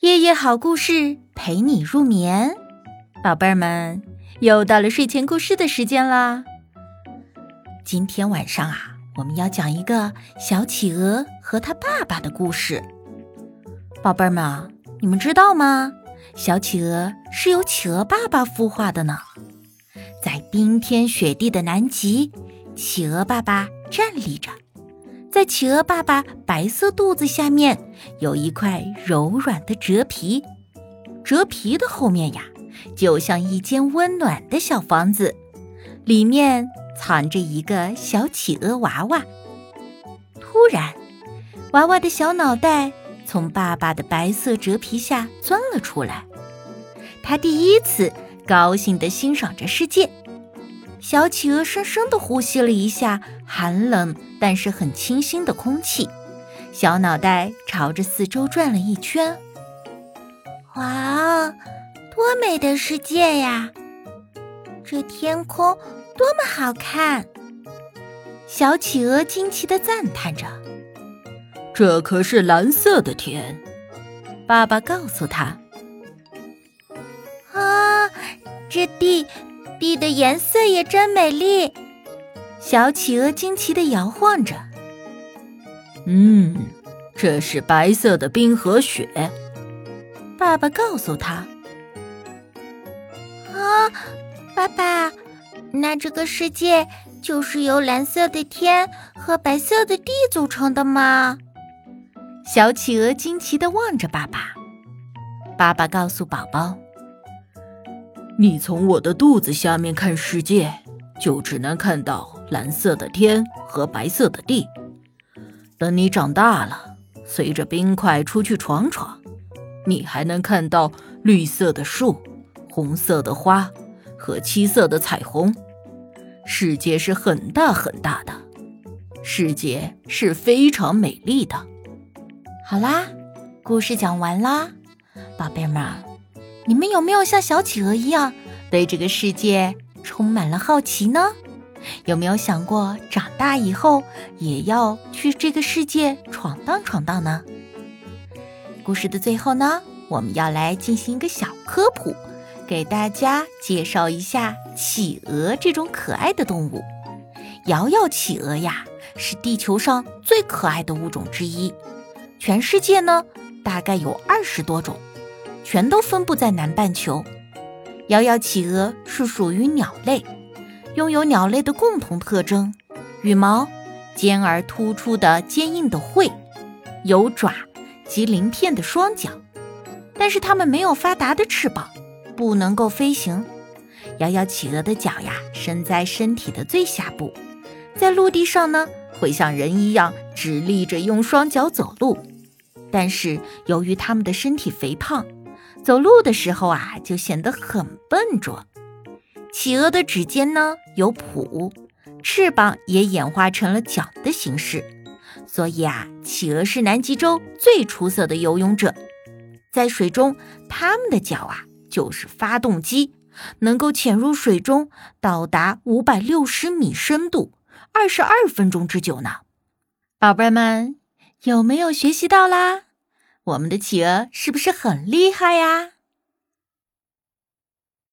夜夜好故事陪你入眠，宝贝儿们，又到了睡前故事的时间啦。今天晚上啊，我们要讲一个小企鹅和他爸爸的故事。宝贝儿们，你们知道吗？小企鹅是由企鹅爸爸孵化的呢。在冰天雪地的南极，企鹅爸爸站立着。在企鹅爸爸白色肚子下面有一块柔软的蛰皮，蛰皮的后面呀，就像一间温暖的小房子，里面藏着一个小企鹅娃娃。突然，娃娃的小脑袋从爸爸的白色蛰皮下钻了出来，他第一次高兴地欣赏着世界。小企鹅深深地呼吸了一下寒冷但是很清新的空气，小脑袋朝着四周转了一圈。哇哦，多美的世界呀！这天空多么好看！小企鹅惊奇地赞叹着：“这可是蓝色的天。”爸爸告诉他：“啊，这地……”地的颜色也真美丽，小企鹅惊奇地摇晃着。嗯，这是白色的冰和雪。爸爸告诉他。啊，爸爸，那这个世界就是由蓝色的天和白色的地组成的吗？小企鹅惊奇地望着爸爸。爸爸告诉宝宝。你从我的肚子下面看世界，就只能看到蓝色的天和白色的地。等你长大了，随着冰块出去闯闯，你还能看到绿色的树、红色的花和七色的彩虹。世界是很大很大的，世界是非常美丽的。好啦，故事讲完啦，宝贝们。你们有没有像小企鹅一样对这个世界充满了好奇呢？有没有想过长大以后也要去这个世界闯荡闯荡呢？故事的最后呢，我们要来进行一个小科普，给大家介绍一下企鹅这种可爱的动物。摇摇企鹅呀，是地球上最可爱的物种之一，全世界呢大概有二十多种。全都分布在南半球。摇摇企鹅是属于鸟类，拥有鸟类的共同特征：羽毛、尖而突出的坚硬的喙、有爪及鳞片的双脚。但是它们没有发达的翅膀，不能够飞行。摇摇企鹅的脚呀，伸在身体的最下部，在陆地上呢，会像人一样直立着用双脚走路。但是由于它们的身体肥胖，走路的时候啊，就显得很笨拙。企鹅的指尖呢有蹼，翅膀也演化成了桨的形式，所以啊，企鹅是南极洲最出色的游泳者。在水中，它们的脚啊就是发动机，能够潜入水中到达五百六十米深度，二十二分钟之久呢。宝贝们，有没有学习到啦？我们的企鹅是不是很厉害呀？